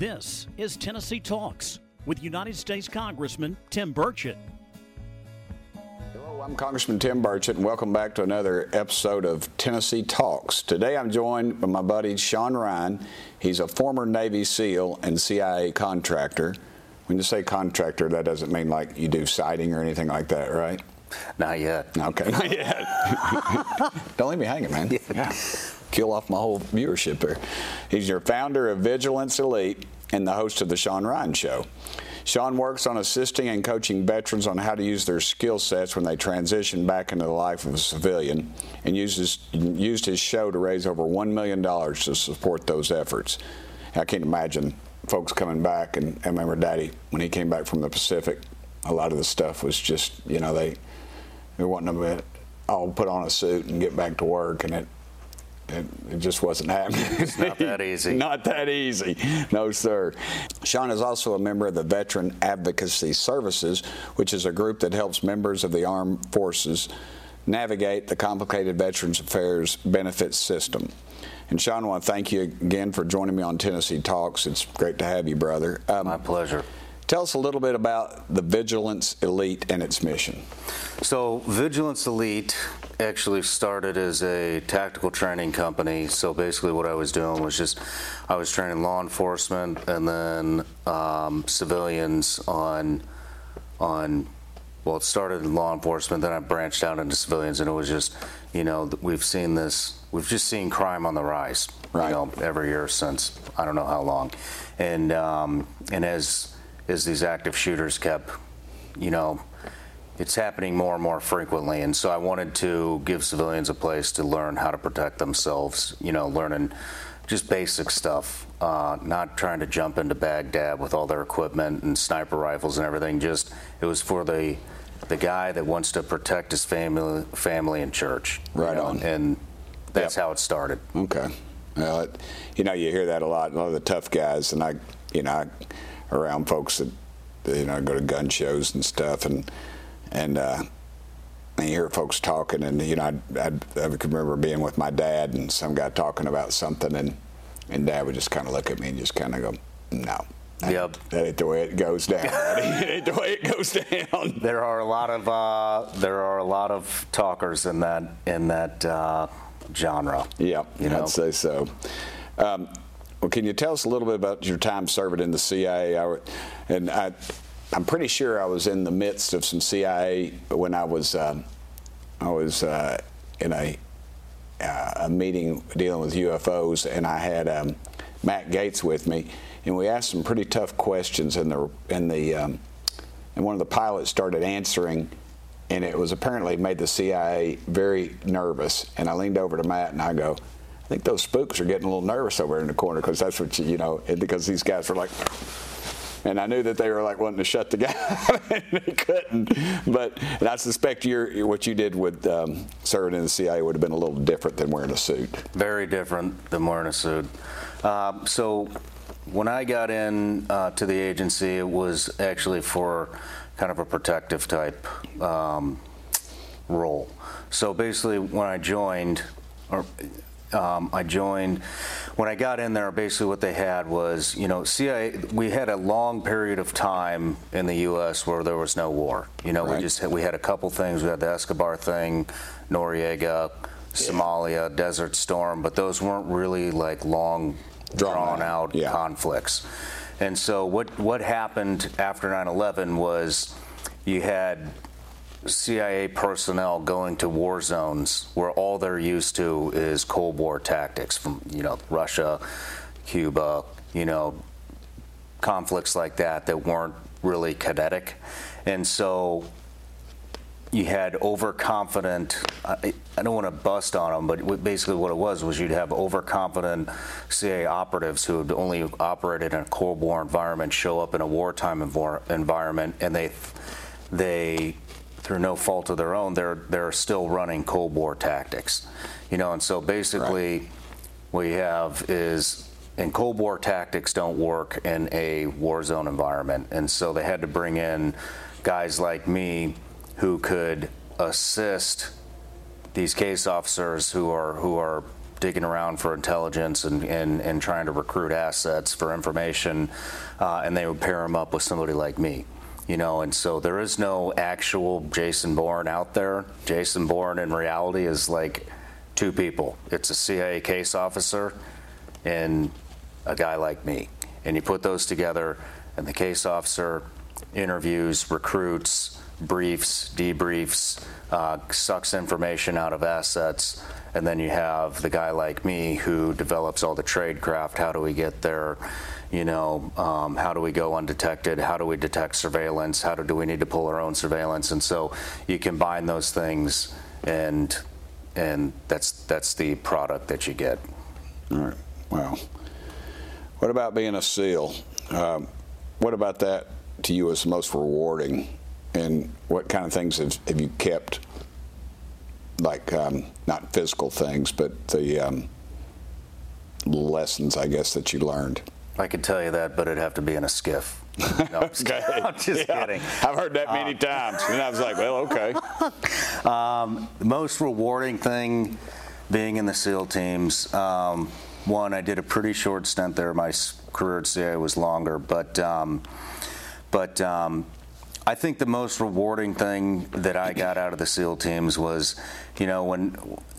This is Tennessee Talks with United States Congressman Tim Burchett. Hello, I'm Congressman Tim Burchett, and welcome back to another episode of Tennessee Talks. Today I'm joined by my buddy Shawn Ryan. He's a former Navy SEAL and CIA contractor. When you say contractor, that doesn't mean like you do siding or anything like that, right? Not yet. Okay, not yet. Don't leave me hanging, man. Yeah. Kill off my whole viewership there. He's your founder of Vigilance Elite and the host of the Shawn Ryan Show. Shawn works on assisting and coaching veterans on how to use their skill sets when they transition back into the life of a civilian and uses, used his show to raise over $1 million to support those efforts. I can't imagine folks coming back, and I remember Daddy, when he came back from the Pacific, a lot of the stuff was just, you know, they, they wanted to all put on a suit and get back to work, and it it, it, just wasn't happening. It's not that easy. not that easy. No, sir. Shawn is also a member of the Veteran Advocacy Services, which is a group that helps members of the armed forces navigate the complicated Veterans Affairs benefits system. And Shawn, I want to thank you again for joining me on Tennessee Talks. It's great to have you, brother. Um, My pleasure. Tell us a little bit about the Vigilance Elite and its mission. So, Vigilance Elite actually started as a tactical training company. So, basically, what I was doing was just I was training law enforcement and then um, civilians on on. Well, it started in law enforcement, then I branched out into civilians, and it was just, you know, we've seen this, we've just seen crime on the rise, right. you know, every year since I don't know how long, and um, and as as these active shooters kept, you know, it's happening more and more frequently. And so I wanted to give civilians a place to learn how to protect themselves, you know, learning just basic stuff, uh, not trying to jump into Baghdad with all their equipment and sniper rifles and everything. Just it was for the the guy that wants to protect his family, family and church. Right you know, on. And that's yep. how it started. Okay. Well, it, you know, you hear that a lot. A lot of the tough guys, and I, you know, I, around folks that you know go to gun shows and stuff, and and uh, and you hear folks talking, and you know I, I, I can remember being with my dad and some guy talking about something, and and dad would just kind of look at me and just kind of go, no. That, yep. that ain't the way it goes down. that ain't the way it goes down. There are a lot of uh, there are a lot of talkers in that in that uh, genre. Yep, you know? I'd say so. Um, well, can you tell us a little bit about your time serving in the CIA? I, and I, I'm pretty sure I was in the midst of some CIA when I was um, I was uh, in a uh, a meeting dealing with UFOs, and I had um, Matt Gaetz with me, and we asked some pretty tough questions, and the the um, and one of the pilots started answering. And it was apparently made the CIA very nervous. And I leaned over to Matt and I go, think those spooks are getting a little nervous over in the corner because that's what you, you know, because these guys were like, and I knew that they were like wanting to shut the guy, and they couldn't. But and I suspect your what you did with um, serving in the CIA would have been a little different than wearing a suit. Very different than wearing a suit. Uh, so when I got in uh, to the agency, it was actually for kind of a protective type um, role. So basically, when I joined, or um, I joined when I got in there. Basically, what they had was, you know, CIA. We had a long period of time in the U.S. where there was no war. You know, Right. we just had, we had a couple things. We had the Escobar thing, Noriega, Somalia, Desert Storm, but those weren't really like long, Drawn drawn, out, yeah. conflicts. And so what what happened after 9/11 was you had CIA personnel going to war zones where all they're used to is Cold War tactics from you know Russia, Cuba, you know conflicts like that that weren't really kinetic, and so you had overconfident. I, I don't want to bust on them, but basically what it was was you'd have overconfident CIA operatives who had only operated in a Cold War environment show up in a wartime envor- environment, and they they through no fault of their own, they're they're still running Cold War tactics, you know. And so basically, what you have is. And Cold War tactics don't work in a war zone environment. And so they had to bring in guys like me who could assist these case officers who are who are digging around for intelligence and, and, and trying to recruit assets for information, uh, and they would pair them up with somebody like me. You know, and so there is no actual Jason Bourne out there. Jason Bourne in reality is like two people. It's a CIA case officer and a guy like me. And you put those together, and the case officer interviews, recruits, briefs, debriefs, uh, sucks information out of assets, and then you have the guy like me who develops all the trade craft. How do we get there? You know, um, how do we go undetected? How do we detect surveillance? How do, do we need to pull our own surveillance? And so you combine those things, and and that's that's the product that you get. All right. Wow. What about being a SEAL? Um, what about that to you is most rewarding? And what kind of things have, have you kept, like um, not physical things, but the um, lessons, I guess, that you learned? I could tell you that, but it'd have to be in a SCIF. No, I'm just, Okay. I'm just Yeah. kidding. I've heard that many times, and I was like, well, okay. Um, the most rewarding thing being in the SEAL teams, um, one, I did a pretty short stint there. My career at CIA was longer, but um, but um, I think the most rewarding thing that I got out of the SEAL teams was, you know, when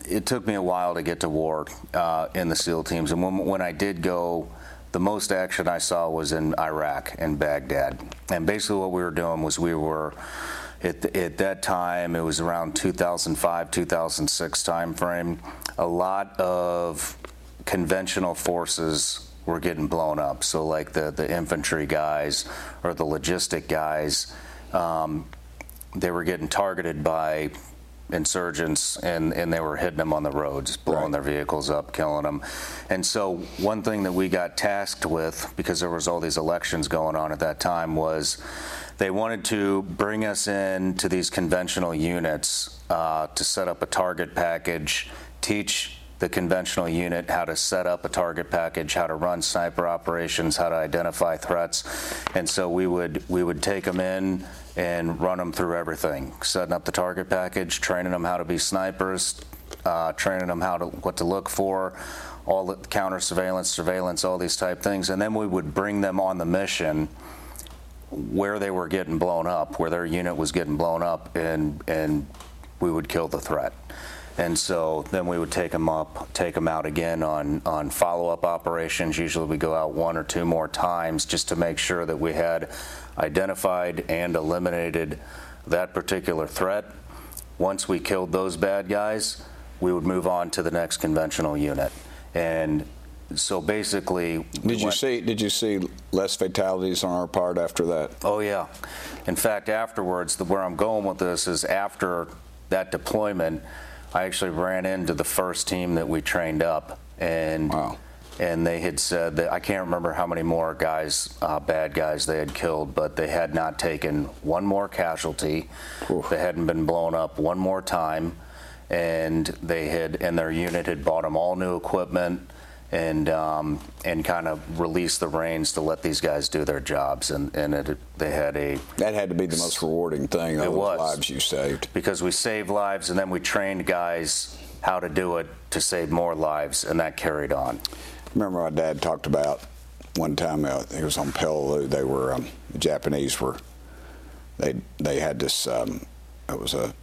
it took me a while to get to war uh, in the SEAL teams, and when, when I did go. The most action I saw was in Iraq and Baghdad. And basically, what we were doing was we were at, at that time, it was around 2005, 2006 timeframe. A lot of conventional forces were getting blown up. So, like the, the infantry guys or the logistic guys, um, they were getting targeted by insurgents and, and they were hitting them on the roads, blowing Right. their vehicles up, killing them. And so, one thing that we got tasked with, because there was all these elections going on at that time, was they wanted to bring us in to these conventional units uh, to set up a target package, teach the conventional unit how to set up a target package, how to run sniper operations, how to identify threats, and so we would we would take them in and run them through everything, setting up the target package, training them how to be snipers, uh, training them how to what to look for, all the counter surveillance, surveillance, all these type things, and then we would bring them on the mission where they were getting blown up, where their unit was getting blown up, and and we would kill the threat. And so then we would take them up, take them out again on on follow-up operations. Usually we go out one or two more times just to make sure that we had identified and eliminated that particular threat. Once we killed those bad guys, we would move on to the next conventional unit. And so basically, we Did you went- see? Did you see less fatalities on our part after that? Oh yeah. In fact, afterwards, the, where I'm going with this is after that deployment, I actually ran into the first team that we trained up, and Wow. and they had said that I can't remember how many more guys, uh, bad guys, they had killed, but they had not taken one more casualty. Oof. They hadn't been blown up one more time, and they had and their unit had bought them all new equipment. And um, and kind of release the reins to let these guys do their jobs, and and it, they had a That had to be the most rewarding thing. It was. lives you saved. because we saved lives and then we trained guys how to do it to save more lives and that carried on Remember, my dad talked about one time. Uh, he was on Peleliu. They were um, the Japanese were. They they had this. Um, it was a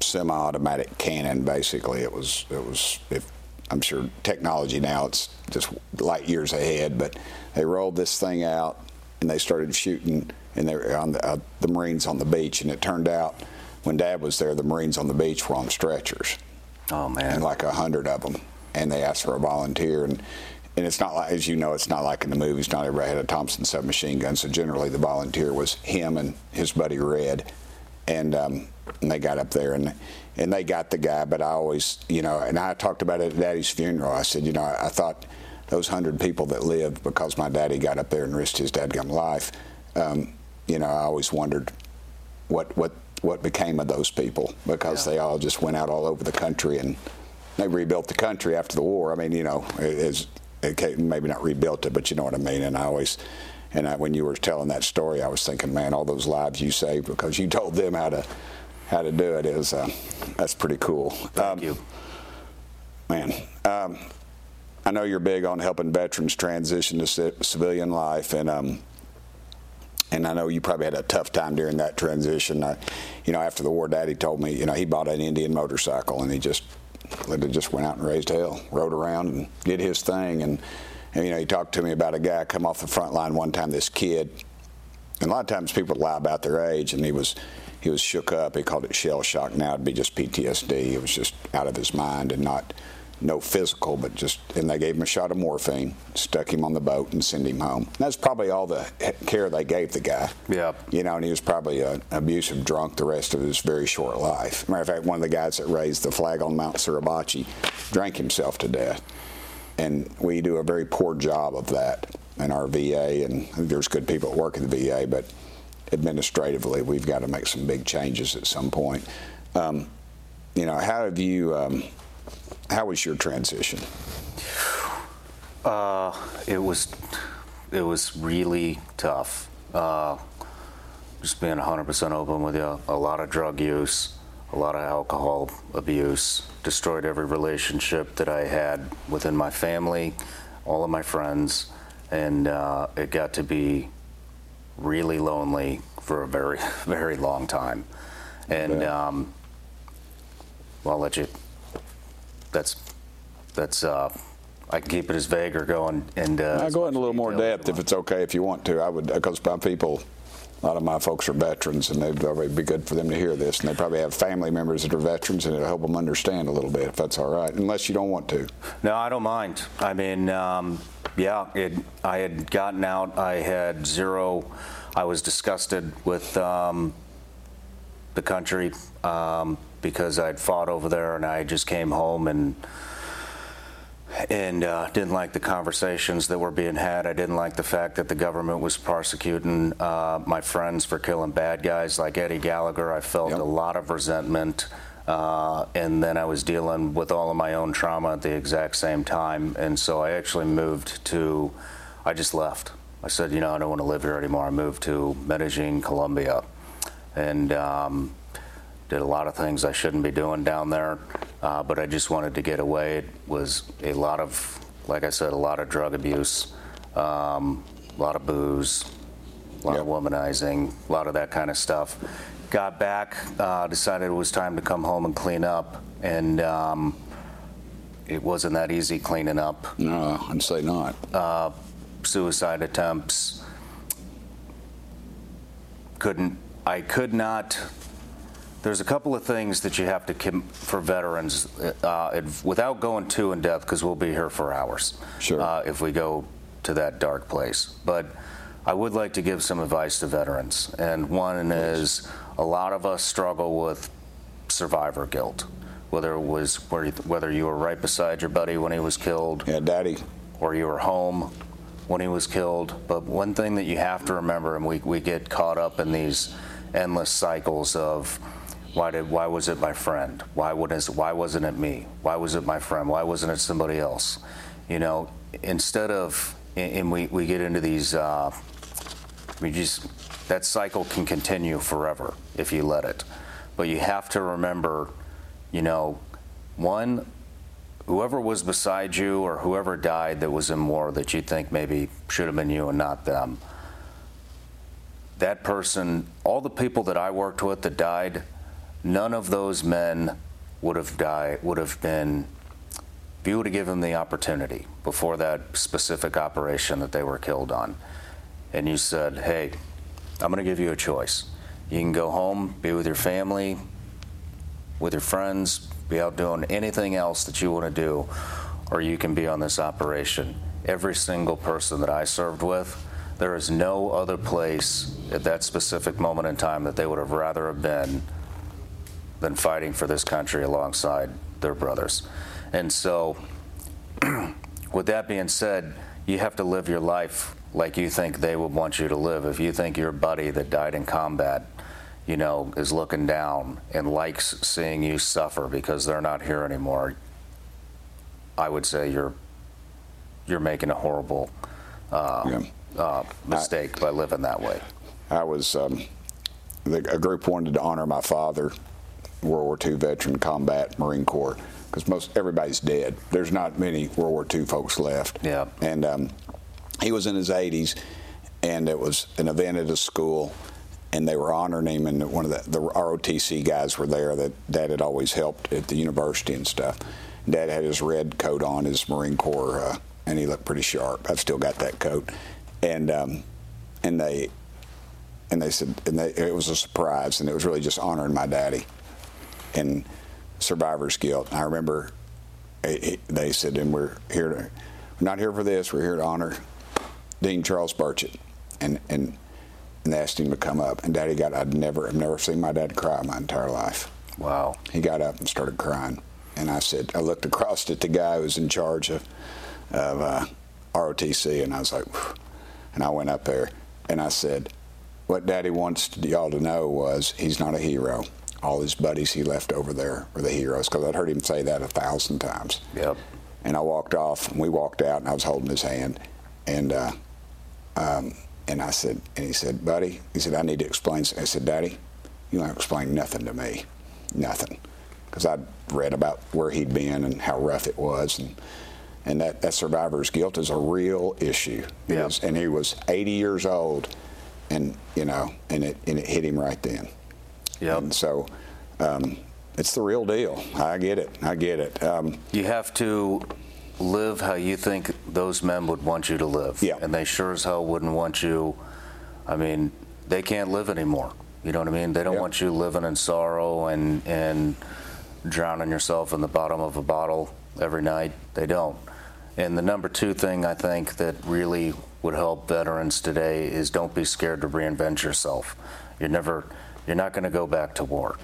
semi-automatic cannon. Basically, it was it was. If I'm sure technology now it's just light years ahead, but they rolled this thing out and they started shooting. And they were on the, uh, the Marines on the beach, and it turned out when Dad was there, the Marines on the beach were on stretchers oh man and like a hundred of them, and they asked for a volunteer. And and it's not like, as you know, it's not like in the movies. Not everybody had a Thompson submachine gun, so generally the volunteer was him and his buddy Red, and um, and they got up there and and they got the guy. But I always, you know, and I talked about it at Daddy's funeral. I said, you know, I, I thought those hundred people that lived because my daddy got up there and risked his dadgum life. Um, you know, I always wondered what what what became of those people because Yeah. they all just went out all over the country and they rebuilt the country after the war. I mean, you know, it is it maybe not rebuilt it, but you know what I mean. And I always, and I, when you were telling that story, I was thinking, man, all those lives you saved because you told them how to how to do it is uh, that's pretty cool. thank Um, you man. Um, I know you're big on helping veterans transition to ci- civilian life, and um, and I know you probably had a tough time during that transition. I, you know, after the war, Daddy told me, you know, he bought an Indian motorcycle and he just, literally just went out and raised hell, rode around and did his thing. And, and you know, he talked to me about a guy come off the front line one time. This kid, and a lot of times people lie about their age, and he was he was shook up. He called it shell shock. Now it'd be just PTSD. It was just out of his mind and not no physical, but just, and they gave him a shot of morphine, stuck him on the boat, and sent him home. And that's probably all the care they gave the guy. Yeah. You know, and he was probably an abusive drunk the rest of his very short life. Matter of fact, one of the guys that raised the flag on Mount Suribachi drank himself to death. And we do a very poor job of that in our VA, and there's good people that work in the VA, but administratively, we've got to make some big changes at some point. Um, you know, how have you? Um, how was your transition? Uh, it was it was really tough. Uh, just being 100% open with you, a lot of drug use, a lot of alcohol abuse, destroyed every relationship that I had within my family, all of my friends, and uh, it got to be really lonely for a very, very long time. And um, well, I'll let you. That's that's. Uh, I can keep it as vague or go and. and uh, I'll go in a little more depth if it's okay if you want to. I would because my people, a lot of my folks are veterans, and it'd probably be good for them to hear this. And they probably have family members that are veterans, and it'll help them understand a little bit if that's all right. Unless you don't want to. No, I don't mind. I mean, um, yeah, it, I had gotten out. I had zero. I was disgusted with um, the country um, because I'd fought over there, and I just came home and and uh, didn't like the conversations that were being had. I didn't like the fact that the government was prosecuting uh, my friends for killing bad guys like Eddie Gallagher. I felt Yep. a lot of resentment. Uh, and then I was dealing with all of my own trauma at the exact same time. And so I actually moved to, I just left. I said, you know, I don't want to live here anymore. I moved to Medellin, Colombia. And um, did a lot of things I shouldn't be doing down there, uh, but I just wanted to get away. It was a lot of, like I said, a lot of drug abuse, um, a lot of booze, a lot of womanizing, a lot of that kind of stuff. Got back, uh, decided it was time to come home and clean up, and um, it wasn't that easy cleaning up. No, I'd say not. Suicide attempts. Couldn't, I could not there's a couple of things that you have to com- for veterans uh, if- without going too in depth because we'll be here for hours Sure. uh, if we go to that dark place but i would like to give some advice to veterans and one is a lot of us struggle with survivor guilt whether it was whether you were right beside your buddy when he was killed Yeah, Daddy. or you were home when he was killed. But one thing that you have to remember, and we, we get caught up in these endless cycles of why did why was it my friend? Why was why wasn't it me? Why was it my friend? Why wasn't it somebody else? You know, instead of and and we, we get into these uh, we just that cycle can continue forever if you let it. But you have to remember, you know, one whoever was beside you or whoever died that was in war that you think maybe should have been you and not them, that person, all the people that I worked with that died, none of those men would have died, would have been, if you would have given them the opportunity before that specific operation that they were killed on, and you said, hey, I'm going to give you a choice. You can go home, be with your family, with your friends, be out doing anything else that you want to do, or you can be on this operation. Every single person that I served with, there is no other place at that specific moment in time that they would have rather have been than fighting for this country alongside their brothers. And so, with that being said, you have to live your life like you think they would want you to live. If you think your buddy that died in combat, you know, is looking down and likes seeing you suffer because they're not here anymore, I would say you're you're making a horrible uh, uh, mistake by living that way. I was, um, the, a group wanted to honor my father, World War II veteran, combat, Marine Corps. because most everybody's dead. There's not many World War II folks left. Yeah. And um, he was in his 80s, and it was an event at a school, and they were honoring him, and one of the, the ROTC guys were there that Dad had always helped at the university and stuff. Dad had his red coat on, his Marine Corps, uh, and he looked pretty sharp. I've still got that coat, and um, and they and they said, and they, it was a surprise, and it was really just honoring my daddy and survivor's guilt. I remember eh, eh, they said, and we're here to, we're not here for this. We're here to honor Dean Charles Burchett, and and and asked him to come up. And Daddy got, I'd never, I've never seen my dad cry my entire life. Wow. He got up and started crying, and I said, I looked across at the guy who was in charge of of uh, ROTC, and I was like, Whew. and I went up there, and I said, what Daddy wants y'all to know was he's not a hero. All his buddies he left over there were the heroes, because I'd heard him say that a thousand times. Yep. And I walked off, and we walked out, and I was holding his hand, and uh, um, and I said, and he said, buddy, he said, I need to explain. I said, Daddy, you don't explain nothing to me, nothing, because I'd read about where he'd been and how rough it was, and and that, that survivor's guilt is a real issue. Yeah. is- and he was 80 years old, and you know, and it and it hit him right then. Yep. And so, um, it's the real deal. I get it. I get it. Um, You have to live how you think those men would want you to live. Yeah. And they sure as hell wouldn't want you. I mean, they can't live anymore. You know what I mean? They don't Yeah. want you living in sorrow and and drowning yourself in the bottom of a bottle every night. They don't. And the number two thing I think that really would help veterans today is don't be scared to reinvent yourself. You're never, you're not going to go back to war.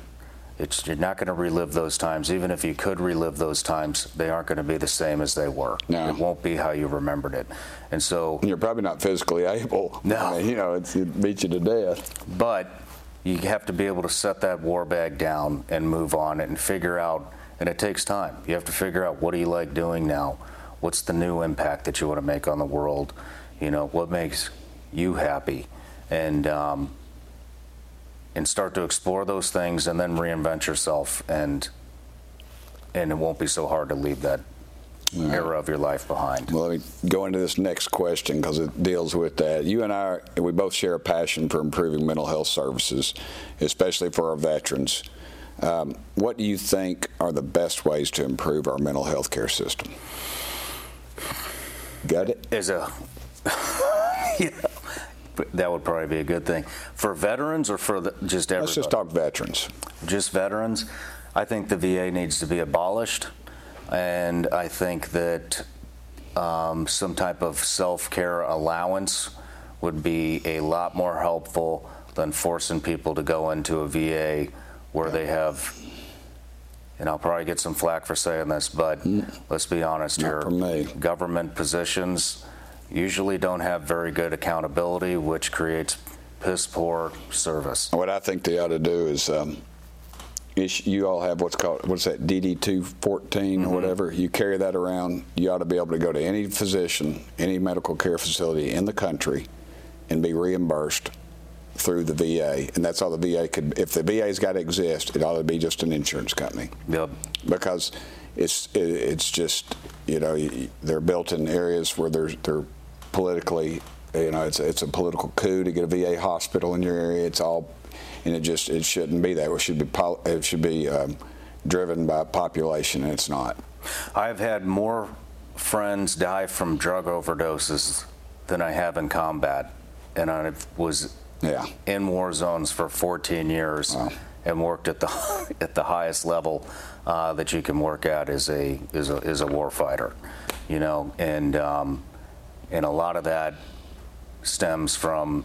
It's, you're not going to relive those times. Even if you could relive those times, they aren't going to be the same as they were. No. It won't be how you remembered it. And so, you're probably not physically able. No. I mean, you know, it's, it beats you to death. but you have to be able to set that war bag down and move on and figure out, and it takes time. You have to figure out what do you like doing now? What's the new impact that you want to make on the world? You know, what makes you happy? And, um, and start to explore those things and then reinvent yourself and and it won't be so hard to leave that era of your life behind. Well, let me go into this next question because it deals with that. You and I, are- we both share a passion for improving mental health services, especially for our veterans. Um, what do you think are the best ways to improve our mental health care system? Got it? As a yeah, that would probably be a good thing for veterans or for the, just everybody. Let's just talk veterans. just veterans. I think the VA needs to be abolished, and I think that um, some type of self-care allowance would be a lot more helpful than forcing people to go into a VA where they have. And I'll probably get some flack for saying this, but let's be honest Not here. Government positions usually don't have very good accountability, which creates piss poor service. What I think they ought to do is, um, is you all have what's called what's that DD two fourteen or whatever. You carry that around. You ought to be able to go to any physician, any medical care facility in the country, and be reimbursed through the VA. And that's all the VA could. If the VA's got to exist, it ought to be just an insurance company Yep. because it's it's just you know they're built in areas where they're they're politically you know it's it's a political coup to get a VA hospital in your area. It's all and it just it shouldn't be that. It should be it should be um, driven by population, and it's not. I've had more friends die from drug overdoses than I have in combat, and I was Yeah. in war zones for 14 years Wow. and worked at the at the highest level uh, that you can work at as a is a is a war fighter, you know, and um, and a lot of that stems from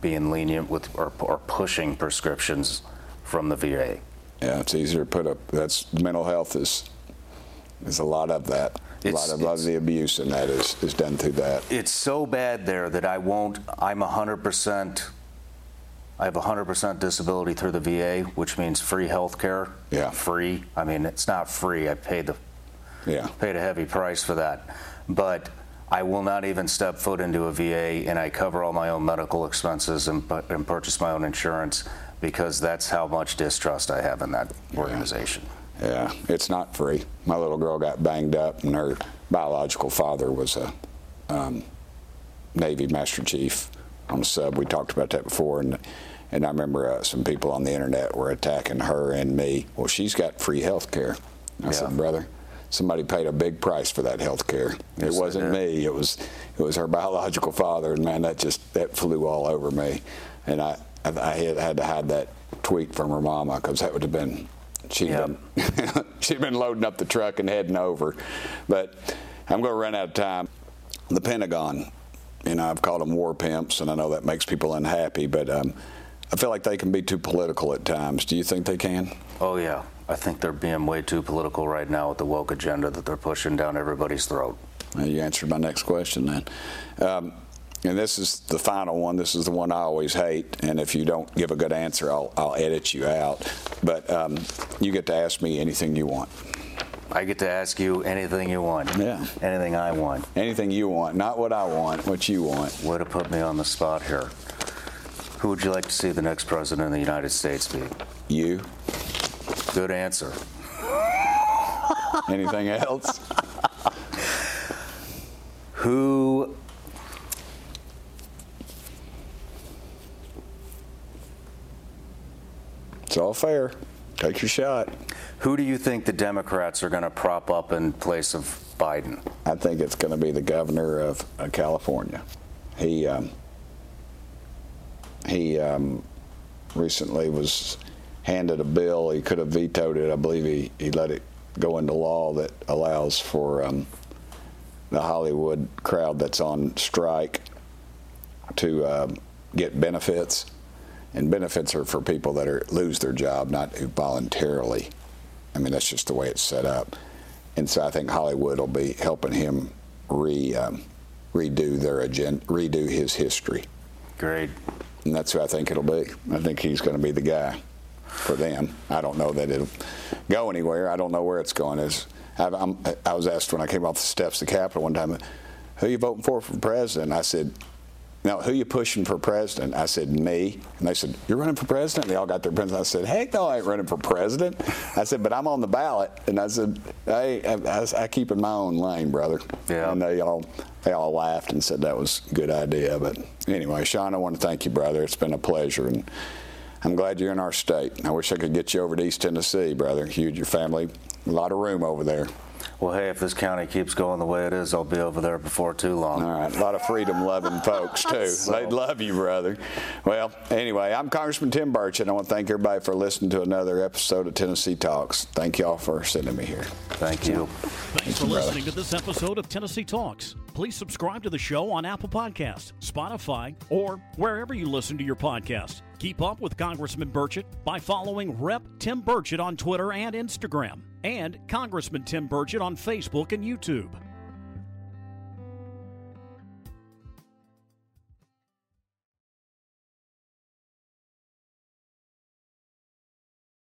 being lenient with or, or pushing prescriptions from the VA. Yeah, it's easier to put up. That's mental health is is a lot of that. A lot of, lot of the abuse in that is, is done through that. it's so bad there that I won't. I'm 100%. I have 100% disability through the VA, which means free health care. Yeah. Free. I mean, it's not free. I paid the Yeah. paid a heavy price for that, but I will not even step foot into a VA, and I cover all my own medical expenses and, and purchase my own insurance because that's how much distrust I have in that organization. Yeah, it's not free. My little girl got banged up, and her biological father was a um, Navy Master Chief on the sub. We talked about that before, and and I remember uh, some people on the internet were attacking her and me. Well, she's got free health care. I Yeah. said, brother, somebody paid a big price for that health care. Yes, it wasn't me. It was it was her biological father, and man, that just that flew all over me. And I I, I had, had to hide that tweet from her mama because that would have been she'd Yeah. been she'd been loading up the truck and heading over. But I'm going to run out of time. The Pentagon, you know, I've called them war pimps, and I know that makes people unhappy, but um, I feel like they can be too political at times. Do you think they can? Oh, yeah. I think they're being way too political right now with the woke agenda that they're pushing down everybody's throat. Well, you answered my next question then. Um, and this is the final one. This is the one I always hate. And if you don't give a good answer, I'll, I'll edit you out. But um, you get to ask me anything you want. I get to ask you anything you want. Yeah. Anything I want. Anything you want, not what I want, what you want. Way to put me on the spot here. Who would you like to see the next president of the United States be? You. Good answer. Anything else? Who It's all fair. Take your shot. who do you think the Democrats are going to prop up in place of Biden? I think it's going to be the governor of uh, California. He um, he um, recently was handed a bill. He could have vetoed it. I believe he, he let it go into law that allows for um, the Hollywood crowd that's on strike to um, get benefits. And benefits are for people that are lose their job, not who voluntarily. I mean, that's just the way it's set up. And so I think Hollywood will be helping him re um, redo their agenda, redo his history, Great. and that's who I think it'll be. I think he's going to be the guy for them. I don't know that it'll go anywhere. I don't know where it's going. Is I, I'm, I was asked when I came off the steps of the Capitol one time, "Who you voting for for president?" I said. No, who you pushing for president? I said, me. And they said, you're running for president? They all got their pens. I said, heck no, I ain't running for president. I said, but I'm on the ballot. And I said, hey, I, I, I keep in my own lane, brother. Yeah. And they all, they all laughed and said that was a good idea. But anyway, Shawn, I want to thank you, brother. It's been a pleasure. And I'm glad you're in our state. I wish I could get you over to East Tennessee, brother. You and your family, a lot of room over there. Well, hey, if this county keeps going the way it is, I'll be over there before too long. All right, a lot of freedom-loving folks too. They'd love you, brother. Well, anyway, I'm Congressman Tim Burch, and I want to thank everybody for listening to another episode of Tennessee Talks. Thank y'all for sending me here. Thank you. Thanks for you, brother. listening to this episode of Tennessee Talks. Please subscribe to the show on Apple Podcasts, Spotify, or wherever you listen to your podcast. Keep up with Congressman Burchett by following Rep. Tim Burchett on Twitter and Instagram, and Congressman Tim Burchett on Facebook and YouTube.